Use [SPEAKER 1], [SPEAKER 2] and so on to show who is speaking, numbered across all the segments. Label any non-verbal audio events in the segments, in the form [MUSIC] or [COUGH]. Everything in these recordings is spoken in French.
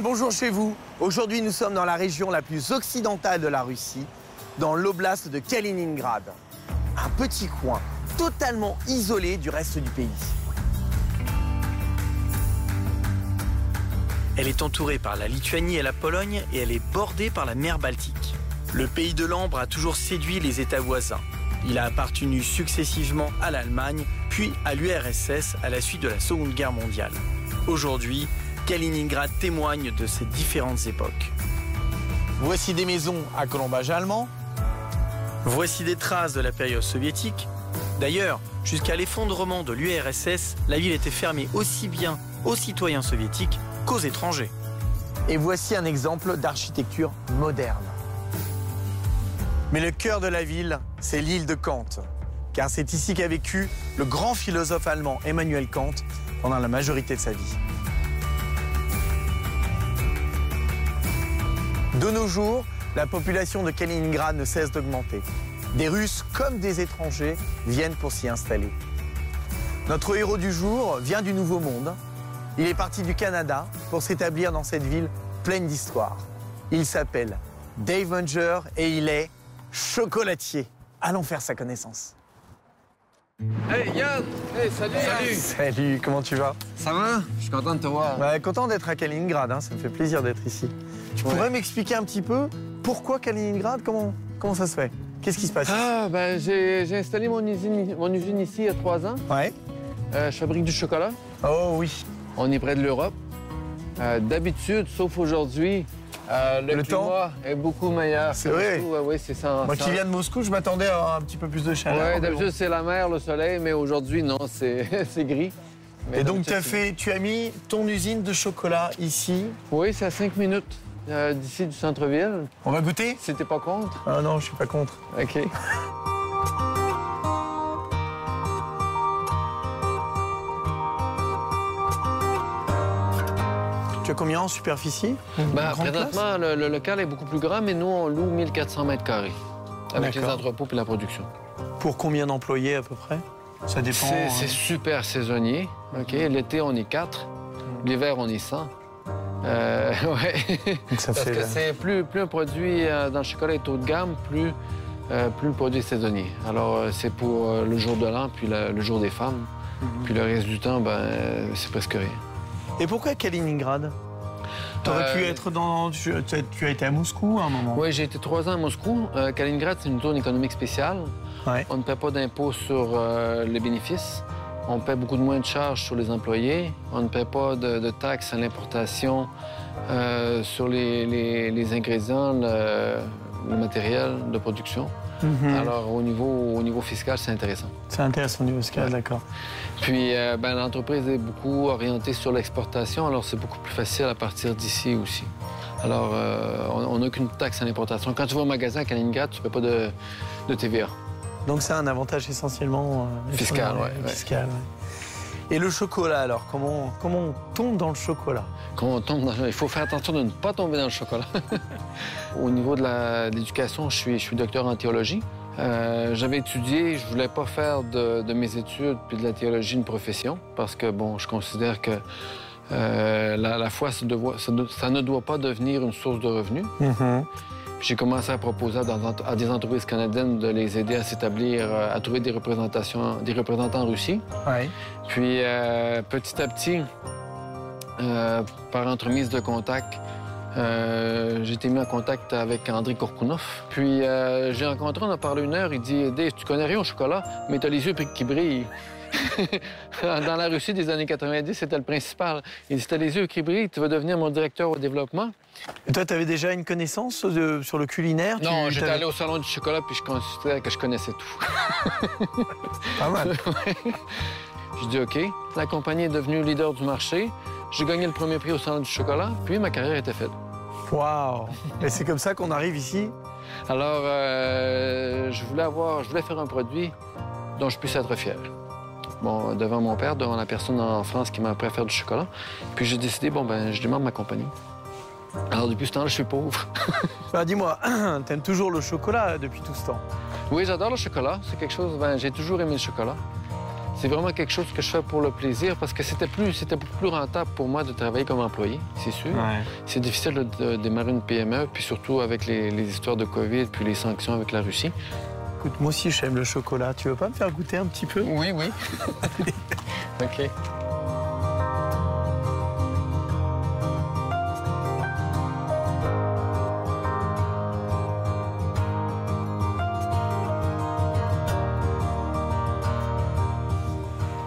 [SPEAKER 1] Bonjour chez vous. Aujourd'hui, nous sommes dans la région la plus occidentale de la Russie, dans l'oblast de Kaliningrad. Un petit coin totalement isolé du reste du pays. Elle est entourée par la Lituanie et la Pologne et elle est bordée par la mer Baltique. Le pays de l'Ambre a toujours séduit les États voisins. Il a appartenu successivement à l'Allemagne, puis à l'URSS à la suite de la Seconde Guerre mondiale. Aujourd'hui, Kaliningrad témoigne de ces différentes époques. Voici des maisons à colombage allemand. Voici des traces de la période soviétique. D'ailleurs, jusqu'à l'effondrement de l'URSS, la ville était fermée aussi bien aux citoyens soviétiques qu'aux étrangers. Et voici un exemple d'architecture moderne. Mais le cœur de la ville, c'est l'île de Kant, car c'est ici qu'a vécu le grand philosophe allemand Emmanuel Kant pendant la majorité de sa vie. De nos jours, la population de Kaliningrad ne cesse d'augmenter. Des Russes comme des étrangers viennent pour s'y installer. Notre héros du jour vient du Nouveau Monde. Il est parti du Canada pour s'établir dans cette ville pleine d'histoire. Il s'appelle Dave Munger et il est chocolatier. Allons faire sa connaissance.
[SPEAKER 2] Hey Yann Hey salut Salut
[SPEAKER 1] Salut, comment tu vas?
[SPEAKER 2] Ça va? Je suis content de te voir.
[SPEAKER 1] Bah, Content d'être à Kaliningrad, hein, ça me fait plaisir d'être ici. Tu pourrais m'expliquer un petit peu pourquoi Kaliningrad comment, comment ça se fait? Qu'est-ce qui se passe?
[SPEAKER 2] Ah ben j'ai installé mon usine, mon usine ici il y a trois ans.
[SPEAKER 1] Ouais.
[SPEAKER 2] Euh, je fabrique du chocolat.
[SPEAKER 1] Oh oui.
[SPEAKER 2] On est près de l'Europe. Euh, D'habitude, sauf aujourd'hui, euh, le,
[SPEAKER 1] Le temps
[SPEAKER 2] climat est beaucoup meilleur.
[SPEAKER 1] C'est vrai?
[SPEAKER 2] Moscou. Ouais, ouais, c'est ça.
[SPEAKER 1] Moi qui viens de Moscou, je m'attendais à un petit peu plus de chaleur. Mais
[SPEAKER 2] d'habitude c'est la mer, le soleil, mais aujourd'hui non, c'est [LAUGHS] gris. Mais
[SPEAKER 1] Et donc as, fait, tu as mis ton usine de chocolat ici?
[SPEAKER 2] Oui, c'est à cinq minutes euh, d'ici du centre-ville.
[SPEAKER 1] On va goûter?
[SPEAKER 2] T'es pas contre.
[SPEAKER 1] Ah non, je suis pas contre.
[SPEAKER 2] OK.
[SPEAKER 1] Tu as combien en superficie?
[SPEAKER 2] Ben, présentement, le, le local est beaucoup plus grand, mais nous, on loue 1400 mètres carrés avec les entrepôts et la production.
[SPEAKER 1] Pour combien d'employés à peu près? Ça dépend.
[SPEAKER 2] C'est
[SPEAKER 1] hein.
[SPEAKER 2] super saisonnier. OK? L'été, on est 4. L'hiver, on est 100. Euh, [LAUGHS] ouais.
[SPEAKER 1] Donc ça
[SPEAKER 2] Parce
[SPEAKER 1] fait.
[SPEAKER 2] que c'est plus, plus un produit euh, dans le chocolat est haut de gamme, plus, euh, plus le produit est saisonnier. Alors, euh, c'est pour le jour de l'an, puis le, le jour des femmes.
[SPEAKER 1] Mhm.
[SPEAKER 2] Puis le reste du temps, ben, c'est presque rien.
[SPEAKER 1] Et pourquoi Kaliningrad? T'aurais
[SPEAKER 2] Euh,
[SPEAKER 1] pu être dans. Tu, as- tu as été à Moscou à un moment.
[SPEAKER 2] Oui, j'ai été trois ans à Moscou. Euh, Kaliningrad, c'est une zone économique spéciale.
[SPEAKER 1] Ouais.
[SPEAKER 2] On ne paie pas d'impôts sur euh, les bénéfices. On paie beaucoup de moins de charges sur les employés. On ne paie pas de, de taxes à l'importation euh, sur les, les- les ingrédients, le, le matériel de production.
[SPEAKER 1] Mhm.
[SPEAKER 2] Alors, au niveau, au niveau fiscal, c'est intéressant.
[SPEAKER 1] C'est intéressant niveau fiscal, d'accord.
[SPEAKER 2] Puis, euh, ben, l'entreprise est beaucoup orientée sur l'exportation, alors c'est beaucoup plus facile à partir d'ici aussi. Alors, euh, on n'a aucune taxe à l'importation. Quand tu vas au magasin à Kaliningrad, tu ne paies pas de, de TVA.
[SPEAKER 1] Donc c'est un avantage essentiellement euh,
[SPEAKER 2] Fiscal, ouais, ouais.
[SPEAKER 1] fiscal, ouais. Et le chocolat alors, comment, comment on tombe dans le chocolat?
[SPEAKER 2] Quand on tombe dans le- Il faut faire attention de ne pas tomber dans le chocolat. [LAUGHS] Au niveau de l'éducation, je suis, je suis docteur en théologie. Euh, J'avais étudié, je voulais pas faire de, de mes études puis de la théologie une profession parce que, bon, je considère que euh, la, la foi, ça, ne doit pas devenir une source de revenus. Puis J'ai commencé à proposer à, des entreprises canadiennes de les aider à s'établir, euh, à trouver des, représentations, des représentants en Russie.
[SPEAKER 1] Ouais.
[SPEAKER 2] Puis euh, petit à petit, euh, par entremise de contact, euh, j'ai été mis en contact avec André Korkounov. Puis j'ai rencontré, on a parlé une heure, il dit Dave, tu connais rien au chocolat, mais tu as les yeux qui brillent. [LAUGHS] Dans la Russie des années 90, c'était le principal. Il dit Si tu as les yeux qui brillent, tu vas devenir mon directeur au développement.
[SPEAKER 1] Et toi, tu avais déjà une connaissance de- sur le culinaire?
[SPEAKER 2] Non, j'étais allé au salon du chocolat, puis je considérais que je connaissais tout. [LAUGHS]
[SPEAKER 1] Pas mal. [LAUGHS]
[SPEAKER 2] Je dis OK. La compagnie est devenue leader du marché. J'ai gagné le premier prix au salon du chocolat, puis ma carrière était faite.
[SPEAKER 1] Waouh Et c'est comme ça qu'on arrive ici?
[SPEAKER 2] Alors, euh, je voulais avoir, je voulais faire un produit dont je puisse être fier. Devant mon père, devant la personne en France qui m'a appris à faire du chocolat. Puis j'ai décidé, bon, ben, je demande ma compagnie. Alors, depuis ce temps-là, je suis pauvre. [LAUGHS]
[SPEAKER 1] Bah dis-moi, [CLEARS THROAT] t'aimes toujours le chocolat depuis tout ce temps?
[SPEAKER 2] Oui, j'adore le chocolat. C'est quelque chose, ben, j'ai toujours aimé le chocolat. C'est vraiment quelque chose que je fais pour le plaisir parce que c'était plus, c'était beaucoup plus rentable pour moi de travailler comme employé, c'est sûr. C'est difficile de, démarrer une PME, puis surtout avec les, les histoires de COVID, puis les sanctions avec la Russie.
[SPEAKER 1] Écoute, moi aussi j'aime le chocolat. Tu veux pas me faire goûter un petit peu?
[SPEAKER 2] Oui, oui. [LAUGHS] OK.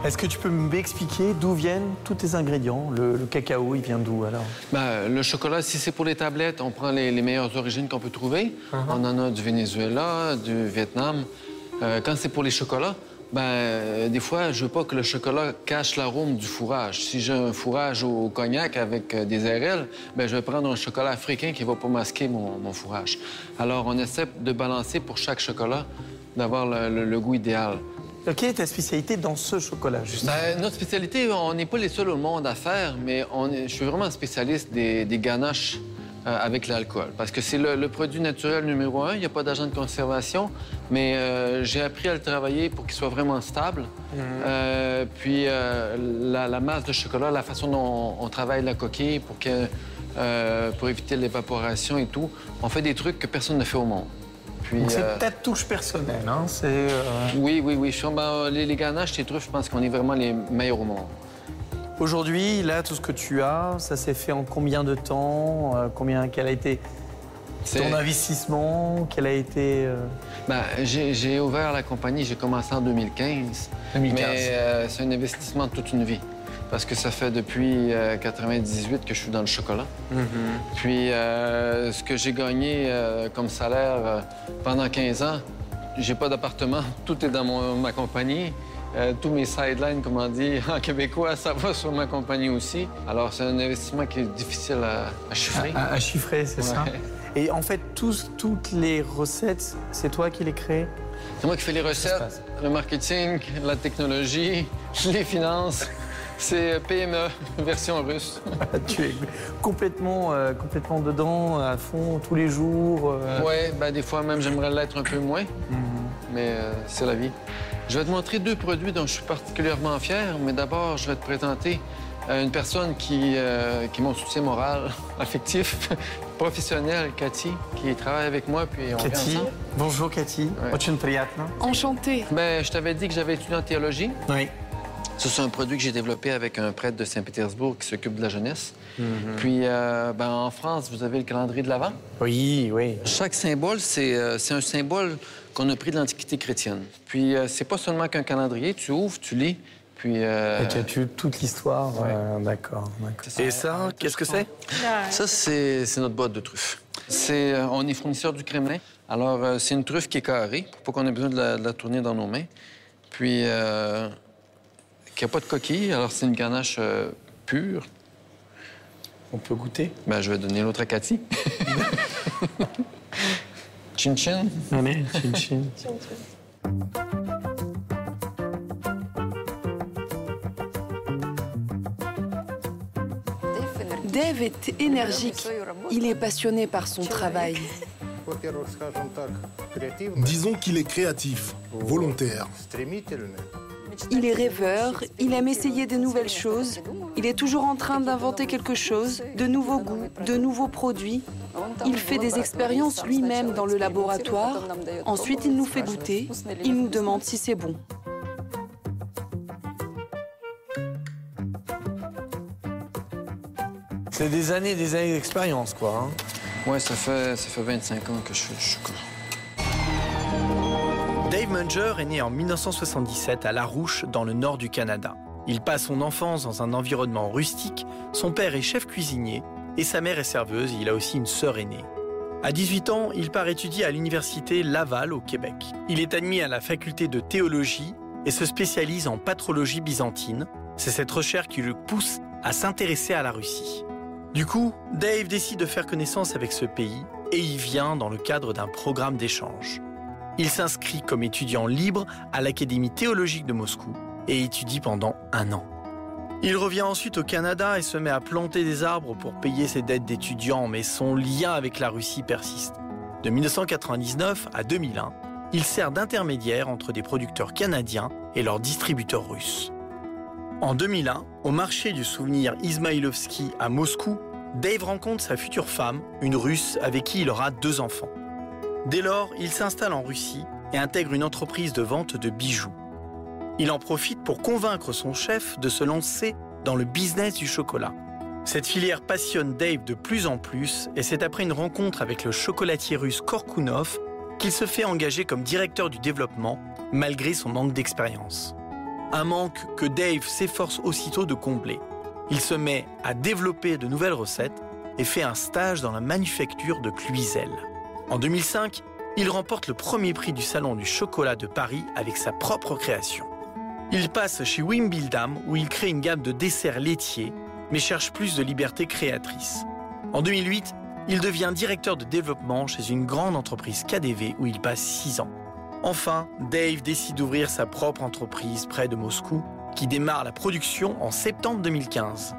[SPEAKER 1] Est-ce que tu peux m'expliquer d'où viennent tous tes ingrédients le, cacao, il vient d'où alors?
[SPEAKER 2] Ben, Le chocolat, si c'est pour les tablettes, on prend les, meilleures origines qu'on peut trouver. Uh-huh. On en a du Venezuela, du Vietnam. Euh, quand c'est pour les chocolats, ben, des fois, je veux pas que le chocolat cache l'arôme du fourrage. Si j'ai un fourrage au cognac avec euh, des RL, ben, je vais prendre un chocolat africain qui va pas masquer mon, fourrage. Alors, on essaie de balancer pour chaque chocolat, d'avoir le goût idéal.
[SPEAKER 1] Quelle est ta spécialité dans ce chocolat, justement?
[SPEAKER 2] Ben, notre spécialité, on n'est pas les seuls au monde à faire, mais on je suis vraiment spécialiste des, ganaches euh, avec l'alcool. Parce que c'est le, produit naturel numéro un. Il n'y a pas d'agent de conservation, mais euh, j'ai appris à le travailler pour qu'il soit vraiment stable. Mhm. Euh, puis la, masse de chocolat, la façon dont on, travaille la coquille pour, que, pour éviter l'évaporation et tout, on fait des trucs que personne ne fait au monde
[SPEAKER 1] c'est euh, ta touche personnelle, hein? Euh,
[SPEAKER 2] oui, oui, oui. Ben, les, les ganaches, les truffes, je pense qu'on est vraiment les meilleurs au monde.
[SPEAKER 1] Aujourd'hui, là, tout ce que tu as, ça s'est fait en combien de temps euh, Combien Quel a été ton investissement Quel a été
[SPEAKER 2] ben, j'ai ouvert la compagnie, j'ai commencé en 2015. 2015. Mais c'est un investissement de toute une vie parce que ça fait depuis 98 euh, que je suis dans le chocolat. Mm-hmm. Puis euh, ce que j'ai gagné euh, comme salaire pendant 15 ans, j'ai pas d'appartement, [LAUGHS] tout est dans ma compagnie. tous mes sidelines, comme on dit en québécois, ça va sur ma compagnie aussi. Alors, c'est un investissement qui est difficile à, chiffrer.
[SPEAKER 1] À, chiffrer, c'est ça. Et en fait, toutes les recettes, c'est toi qui les crées?
[SPEAKER 2] C'est moi qui fais les recettes, le marketing, la technologie, [LAUGHS] les finances. C'est PME, version russe. [LAUGHS]
[SPEAKER 1] tu es complètement, euh, complètement dedans, à fond, tous les jours.
[SPEAKER 2] Euh... Ouais, bah, des fois même j'aimerais l'être un peu moins, mhm. mais euh, c'est la vie. Je vais te montrer deux produits dont je suis particulièrement fier, mais d'abord, je vais te présenter euh, une personne qui, qui est mon soutien moral, [LAUGHS] affectif, [LAUGHS] professionnel, Cathy, qui travaille avec moi, puis on
[SPEAKER 1] Cathy, bonjour Cathy. Ouais.
[SPEAKER 3] Enchantée.
[SPEAKER 2] Ben, je t'avais dit que j'avais étudié en théologie.
[SPEAKER 1] Oui.
[SPEAKER 2] Ça, c'est un produit que j'ai développé avec un prêtre de Saint-Pétersbourg qui s'occupe de la jeunesse. Mhm. Puis, euh, ben, en France, vous avez le calendrier de l'Avent.
[SPEAKER 1] Oui, oui.
[SPEAKER 2] Chaque symbole, euh, c'est un symbole qu'on a pris de l'Antiquité chrétienne. Puis, euh, c'est pas seulement qu'un calendrier. Tu ouvres, tu lis, puis...
[SPEAKER 1] Et tu as toute l'histoire. D'accord. Et ça, qu'est-ce que c'est?
[SPEAKER 2] Ça, c'est notre boîte de truffes. C'est, on est fournisseur du Kremlin. Alors, c'est une truffe qui est carrée, pour pas qu'on ait besoin de la, de la tourner dans nos mains. Puis, qui n'a pas de coquille, alors c'est une ganache euh, pure.
[SPEAKER 1] On peut goûter?
[SPEAKER 2] Ben, je vais donner l'autre à Cathy. [LAUGHS] chin chin.
[SPEAKER 1] Allez, [LAUGHS] chin chin.
[SPEAKER 3] Dave est énergique. Il est passionné par son travail.
[SPEAKER 4] Disons qu'il est créatif, volontaire.
[SPEAKER 3] Il est rêveur, il aime essayer de nouvelles choses, il est toujours en train d'inventer quelque chose, de nouveaux goûts, de nouveaux produits. Il fait des expériences lui-même dans le laboratoire, ensuite il nous fait goûter, il nous demande si c'est bon.
[SPEAKER 1] C'est des années des années d'expérience, quoi.
[SPEAKER 2] Hein. Ouais, ça fait, ça fait 25 ans que je du chocolat.
[SPEAKER 1] Dave Munger est né en 1977 à Larouche, dans le nord du Canada. Il passe son enfance dans un environnement rustique. Son père est chef cuisinier et sa mère est serveuse. Il a aussi une sœur aînée. À 18 ans, il part étudier à l'université Laval au Québec. Il est admis à la faculté de théologie et se spécialise en patrologie byzantine. C'est cette recherche qui le pousse à s'intéresser à la Russie. Du coup, Dave décide de faire connaissance avec ce pays et y vient dans le cadre d'un programme d'échange. Il s'inscrit comme étudiant libre à l'Académie théologique de Moscou et étudie pendant un an. Il revient ensuite au Canada et se met à planter des arbres pour payer ses dettes d'étudiant, mais son lien avec la Russie persiste. De 1999 à 2001, il sert d'intermédiaire entre des producteurs canadiens et leurs distributeurs russes. En 2001, au marché du souvenir Izmaïlovski à Moscou, Dave rencontre sa future femme, une russe avec qui il aura deux enfants. Dès lors, il s'installe en Russie et intègre une entreprise de vente de bijoux. Il en profite pour convaincre son chef de se lancer dans le business du chocolat. Cette filière passionne Dave de plus en plus et c'est après une rencontre avec le chocolatier russe Korkunov qu'il se fait engager comme directeur du développement malgré son manque d'expérience. Un manque que Dave s'efforce aussitôt de combler. Il se met à développer de nouvelles recettes et fait un stage dans la manufacture de Cluizel. En 2005, il remporte le premier prix du Salon du chocolat de Paris avec sa propre création. Il passe chez Wimbledam où il crée une gamme de desserts laitiers, mais cherche plus de liberté créatrice. En 2008, il devient directeur de développement chez une grande entreprise KDV où il passe 6 ans. Enfin, Dave décide d'ouvrir sa propre entreprise près de Moscou, qui démarre la production en septembre 2015.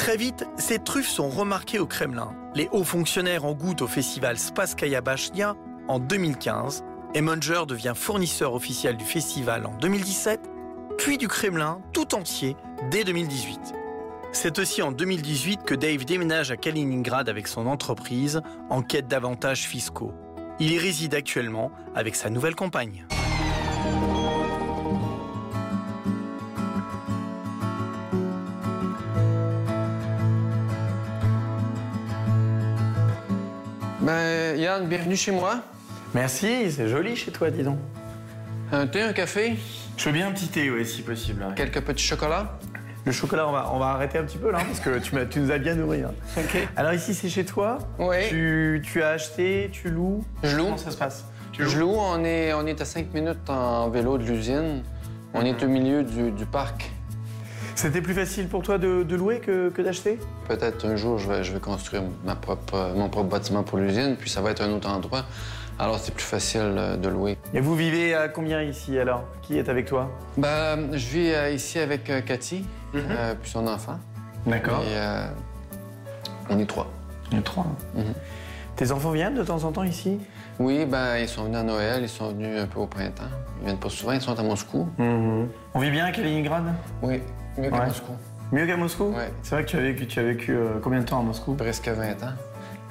[SPEAKER 1] Très vite, ces truffes sont remarquées au Kremlin. Les hauts fonctionnaires en goûtent au festival Spaskaya Bashnia en 2015. et Munger devient fournisseur officiel du festival en 2017, puis du Kremlin tout entier dès 2018. C'est aussi en 2018 que Dave déménage à Kaliningrad avec son entreprise en quête d'avantages fiscaux. Il y réside actuellement avec sa nouvelle compagne.
[SPEAKER 2] Yann, bienvenue chez moi.
[SPEAKER 1] Merci, c'est joli chez toi, dis donc.
[SPEAKER 2] Un thé, un café,
[SPEAKER 1] Je veux bien un petit thé, oui, si possible.
[SPEAKER 2] quelques petits chocolats?
[SPEAKER 1] Le chocolat, on va, on va arrêter un petit peu là, parce que tu, tu nous as bien nourris. hein. [LAUGHS]
[SPEAKER 2] OK.
[SPEAKER 1] Alors ici, c'est chez toi
[SPEAKER 2] Oui.
[SPEAKER 1] tu, tu as acheté, tu loues?
[SPEAKER 2] Je loue.
[SPEAKER 1] Comment ça se passe? Tu
[SPEAKER 2] Je loue, on est, on est à 5 minutes en vélo de l'usine. On est au milieu du, du parc.
[SPEAKER 1] C'était plus facile pour toi de, de louer que, que d'acheter?
[SPEAKER 2] Peut-être un jour, je vais, je vais construire ma propre, mon propre bâtiment pour l'usine, puis ça va être un autre endroit. Alors, c'est plus facile euh, de louer.
[SPEAKER 1] Et vous vivez à combien ici alors? Qui est avec toi?
[SPEAKER 2] Ben, je vis euh, ici avec euh, Cathy, euh, puis son enfant.
[SPEAKER 1] D'accord.
[SPEAKER 2] Euh, on est trois.
[SPEAKER 1] En a trois.
[SPEAKER 2] Mhm.
[SPEAKER 1] Tes enfants viennent de temps en temps ici?
[SPEAKER 2] Oui, ben, ils sont venus à Noël, ils sont venus un peu au printemps. Ils viennent pas souvent, ils sont à Moscou.
[SPEAKER 1] On vit bien à Kaliningrad?
[SPEAKER 2] Oui, mieux qu'à
[SPEAKER 1] Ouais.
[SPEAKER 2] Moscou.
[SPEAKER 1] Mieux qu'à Moscou
[SPEAKER 2] Ouais.
[SPEAKER 1] C'est vrai que tu as vécu, tu as vécu euh, combien de temps à Moscou
[SPEAKER 2] Presque 20 ans.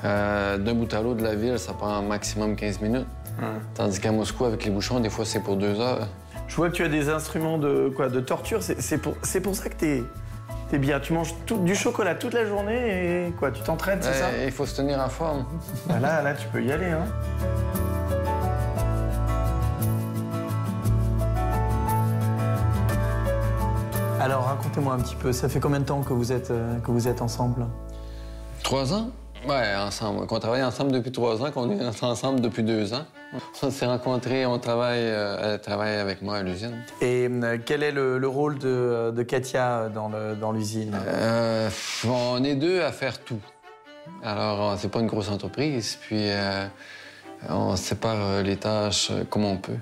[SPEAKER 2] Euh, D'un bout à l'autre de la ville, ça prend maximum 15 minutes. Tandis qu'à Moscou, avec les bouchons, des fois, c'est pour deux heures.
[SPEAKER 1] Je vois que tu as des instruments de quoi De torture. C'est pour, pour ça que t'es es bien. Tu manges tout- du chocolat toute la journée et quoi Tu t'entraînes, c'est ça
[SPEAKER 2] il faut se tenir en forme.
[SPEAKER 1] Bah Là, là, tu peux y aller. Hein. Alors, racontez-moi un petit peu. Ça fait combien de temps que vous êtes, euh, que vous êtes ensemble?
[SPEAKER 2] Trois ans? Ouais, ensemble. Qu'on travaille ensemble depuis trois ans, qu'on est [LAUGHS] ensemble depuis deux ans. On s'est rencontrés, on travaille, euh, elle travaille avec moi à l'usine.
[SPEAKER 1] Et euh, quel est le, le rôle de, de Katia dans dans l'usine?
[SPEAKER 2] Euh, on est deux à faire tout. Alors, euh, c'est pas une grosse entreprise, puis euh, on sépare euh, les tâches euh, comme on peut.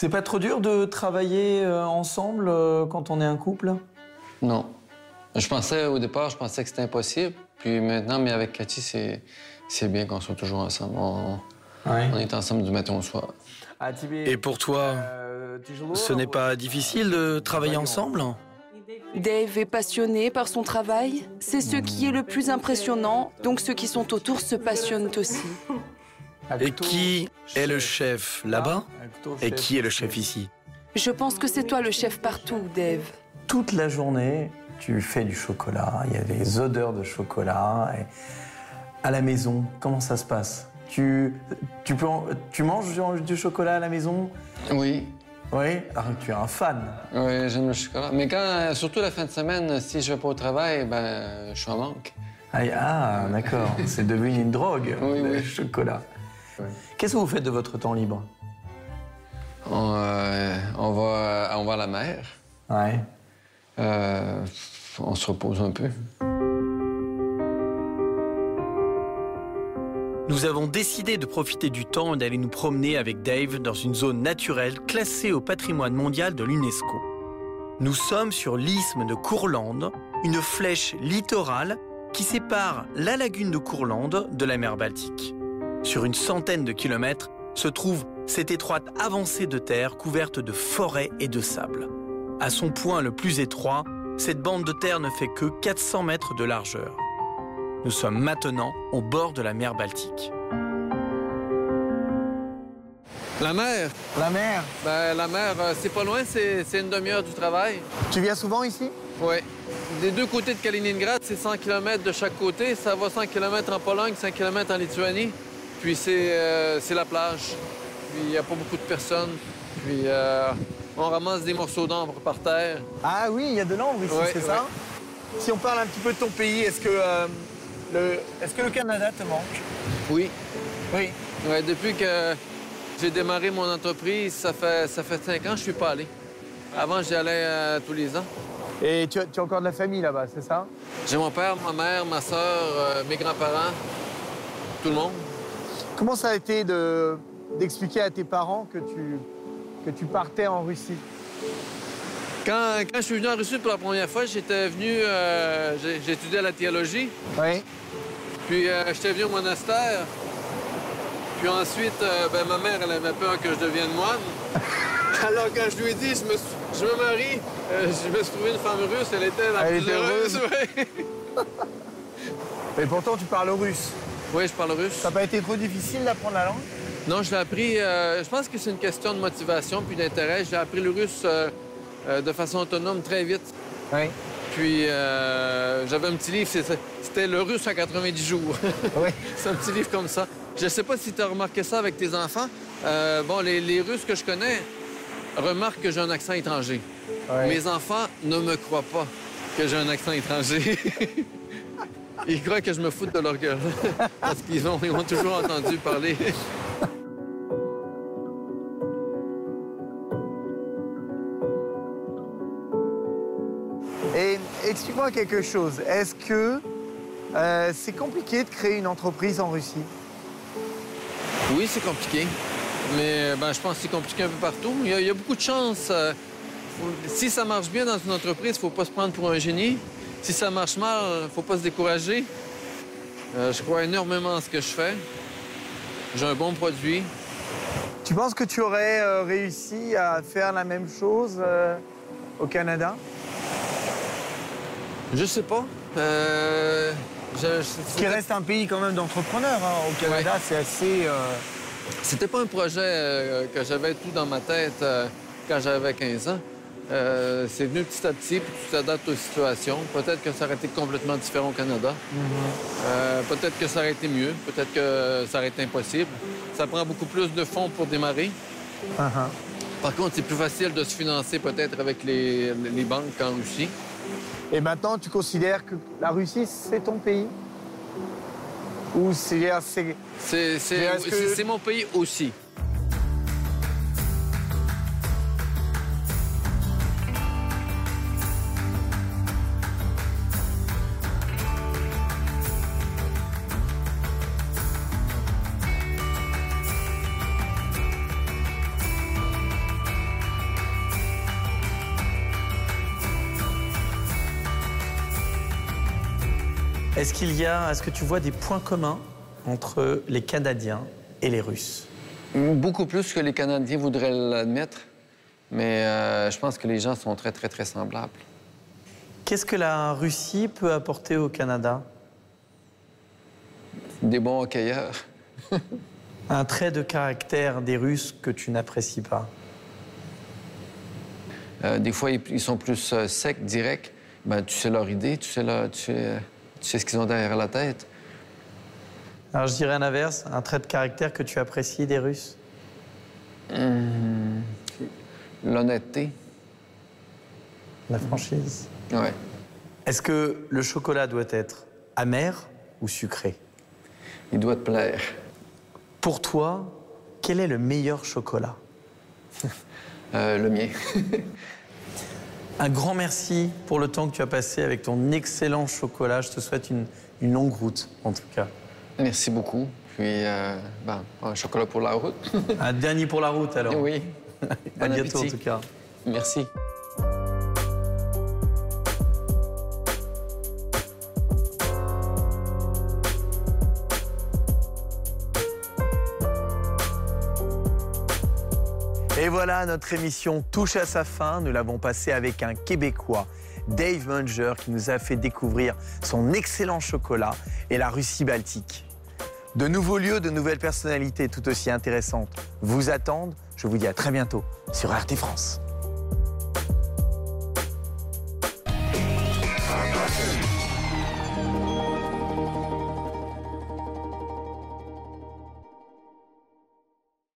[SPEAKER 1] C'est pas trop dur de travailler euh, ensemble euh, quand on est un couple?
[SPEAKER 2] Non. Je pensais, au départ, je pensais que c'était impossible. Puis maintenant, mais avec Cathy, c'est, c'est bien qu'on soit toujours ensemble. On, on est ensemble du matin au soir.
[SPEAKER 1] Et pour toi, ce n'est pas difficile de travailler ensemble?
[SPEAKER 3] Dave est passionné par son travail. C'est ce qui est le plus impressionnant, donc ceux qui sont autour se passionnent aussi.
[SPEAKER 1] Et qui est le chef là-bas Et qui est le chef ici
[SPEAKER 3] Je pense que c'est toi le chef partout, Dave.
[SPEAKER 1] Toute la journée, tu fais du chocolat, il y a des odeurs de chocolat. Et à la maison, comment ça se passe tu, tu, peux en- tu manges du- du chocolat à la maison
[SPEAKER 2] Oui,
[SPEAKER 1] Oui Ah, Tu es un fan.
[SPEAKER 2] oui, j'aime le chocolat. Mais quand, surtout la fin de semaine, si je vais pas au travail, ben, je suis en manque.
[SPEAKER 1] Ah, ah, d'accord. [LAUGHS] C'est devenu une drogue,
[SPEAKER 2] Oui,
[SPEAKER 1] le
[SPEAKER 2] oui.
[SPEAKER 1] chocolat. Qu'est-ce que vous faites de votre temps libre
[SPEAKER 2] On, euh, on, va, on va à la mer.
[SPEAKER 1] Ouais.
[SPEAKER 2] Euh, on se repose un peu.
[SPEAKER 1] Nous avons décidé de profiter du temps et d'aller nous promener avec Dave dans une zone naturelle classée au patrimoine mondial de l'UNESCO. Nous sommes sur l'isthme de Courlande, une flèche littorale qui sépare la lagune de Courlande de la mer Baltique. Sur une centaine de kilomètres, se trouve cette étroite avancée de terre couverte de forêts et de sable. À son point le plus étroit, cette bande de terre ne fait que 400 mètres de largeur. Nous sommes maintenant au bord de la mer Baltique.
[SPEAKER 2] La mer,
[SPEAKER 5] La mer?
[SPEAKER 2] ben, la mer, euh, c'est pas loin, c'est c'est une demi-heure du travail.
[SPEAKER 5] Tu viens souvent ici?
[SPEAKER 2] Oui. Des deux côtés de Kaliningrad, c'est 100 km de chaque côté. Ça va 100 km en Pologne, 100 km en Lituanie. Puis c'est euh, c'est la plage. Puis il n'y a pas beaucoup de personnes. Puis euh, on ramasse des morceaux d'ambre par terre.
[SPEAKER 5] Ah oui, il y a de l'ambre ici,
[SPEAKER 2] Ouais,
[SPEAKER 5] c'est ça? Si on parle un petit peu de ton pays, est-ce que, euh, le, est-ce que le Canada te manque?
[SPEAKER 2] Oui.
[SPEAKER 5] Oui.
[SPEAKER 2] Ouais, depuis que j'ai démarré mon entreprise, ça fait, ça fait 5 ans que je suis pas allé. Avant, j'y allais euh, tous les ans.
[SPEAKER 5] Et tu as, tu as encore de la famille là-bas, c'est ça?
[SPEAKER 2] J'ai mon père, ma mère, ma soeur, euh, mes grands-parents, tout le monde.
[SPEAKER 5] Comment ça a été de, d'expliquer à tes parents que tu, que tu partais en Russie?
[SPEAKER 2] Quand, quand je suis venu en Russie pour la première fois, j'étais venu, euh, étudié la théologie,
[SPEAKER 5] Oui.
[SPEAKER 2] puis euh, j'étais venu au monastère. Puis ensuite, euh, ben, ma mère, elle avait peur que je devienne moine. [LAUGHS] Alors quand je lui ai dit, je me, suis- je me marie, je me suis trouvé une femme russe, elle était la
[SPEAKER 5] Elle
[SPEAKER 2] plus
[SPEAKER 5] était
[SPEAKER 2] heureuse.
[SPEAKER 5] heureuse. Et [LAUGHS] pourtant, tu parles russe.
[SPEAKER 2] Oui, je parle russe.
[SPEAKER 5] Ça n'a pas été trop difficile d'apprendre la langue?
[SPEAKER 2] Non, je l'ai appris. euh, je pense que c'est une question de motivation puis d'intérêt. J'ai appris le russe euh, euh, de façon autonome très vite.
[SPEAKER 5] Oui.
[SPEAKER 2] Puis j'avais un petit livre, c'était le russe à 90 jours. [LAUGHS]
[SPEAKER 5] Oui.
[SPEAKER 2] c'est un petit livre comme ça. Je sais pas si tu as remarqué ça avec tes enfants. Bon, les, les Russes que je connais remarquent que j'ai un accent étranger. Mes enfants ne me croient pas que j'ai un accent étranger. [LAUGHS] Ils croient que je me fous de leur gueule. [LAUGHS] Parce qu'ils ont, ils ont toujours entendu parler.
[SPEAKER 5] Et explique-moi quelque chose. Est-ce que euh, c'est compliqué de créer une entreprise en Russie?
[SPEAKER 2] Oui, c'est compliqué. Mais ben, je pense que c'est compliqué un peu partout. Il y a, il y a beaucoup de chance. euh, faut- si ça marche bien dans une entreprise, il ne faut pas se prendre pour un génie. Si ça marche mal, il ne faut pas se décourager. Euh, je crois énormément en ce que je fais. J'ai un bon produit.
[SPEAKER 5] Tu penses que tu aurais euh, réussi à faire la même chose euh, au Canada?
[SPEAKER 2] Je sais pas. Je- je-
[SPEAKER 5] Qui reste un pays quand même d'entrepreneurs. hein. Au Canada, c'est assez.
[SPEAKER 2] C'était pas un projet que j'avais tout dans ma tête quand j'avais 15 ans. Euh, c'est venu petit à petit, puis tu t'adaptes aux situations. Peut-être que ça aurait été complètement différent au Canada. Euh, peut-être que ça aurait été mieux. Peut-être que ça aurait été impossible. Ça prend beaucoup plus de fonds pour démarrer.
[SPEAKER 5] uh-huh.
[SPEAKER 2] Par contre, c'est plus facile de se financer peut-être avec les, les banques qu'en Russie.
[SPEAKER 5] Et maintenant, tu considères que la Russie, c'est ton pays? Ou c'est. que-
[SPEAKER 2] c'est- c'est mon pays aussi.
[SPEAKER 1] Est-ce qu'il y a, est-ce que tu vois des points communs entre les Canadiens et les Russes?
[SPEAKER 2] Beaucoup plus que les Canadiens voudraient l'admettre. Mais euh, je pense que les gens sont très, très, très semblables.
[SPEAKER 1] Qu'est-ce que la Russie peut apporter au Canada?
[SPEAKER 2] Des bons hockeyeurs. [LAUGHS]
[SPEAKER 1] Un trait de caractère des Russes que tu n'apprécies pas?
[SPEAKER 2] Euh, des fois, ils, sont plus euh, secs, directs. Ben, tu sais leur idée, tu sais, leur- tu sais, tu sais ce qu'ils ont derrière la tête.
[SPEAKER 1] Alors je dirais l'inverse, un trait de caractère que tu apprécies des Russes
[SPEAKER 2] L'honnêteté.
[SPEAKER 1] La franchise.
[SPEAKER 2] Ouais.
[SPEAKER 1] Est-ce que le chocolat doit être amer ou sucré?
[SPEAKER 2] Il doit te plaire.
[SPEAKER 1] Pour toi, quel est le meilleur chocolat?
[SPEAKER 2] Euh, le mien. [LAUGHS]
[SPEAKER 1] Un grand merci pour le temps que tu as passé avec ton excellent chocolat. Je te souhaite une, une longue route, en tout cas.
[SPEAKER 2] Merci beaucoup. Puis, euh, ben, un chocolat pour la route.
[SPEAKER 1] Un dernier pour la route, alors.
[SPEAKER 2] oui. [LAUGHS]
[SPEAKER 1] à
[SPEAKER 2] Bon
[SPEAKER 1] bientôt, en tout cas.
[SPEAKER 2] Merci.
[SPEAKER 1] Et voilà, notre émission touche à sa fin. Nous l'avons passée avec un Québécois, Dave Munger, qui nous a fait découvrir son excellent chocolat et la Russie baltique. De nouveaux lieux, de nouvelles personnalités tout aussi intéressantes vous attendent. Je vous dis à très bientôt sur RT France.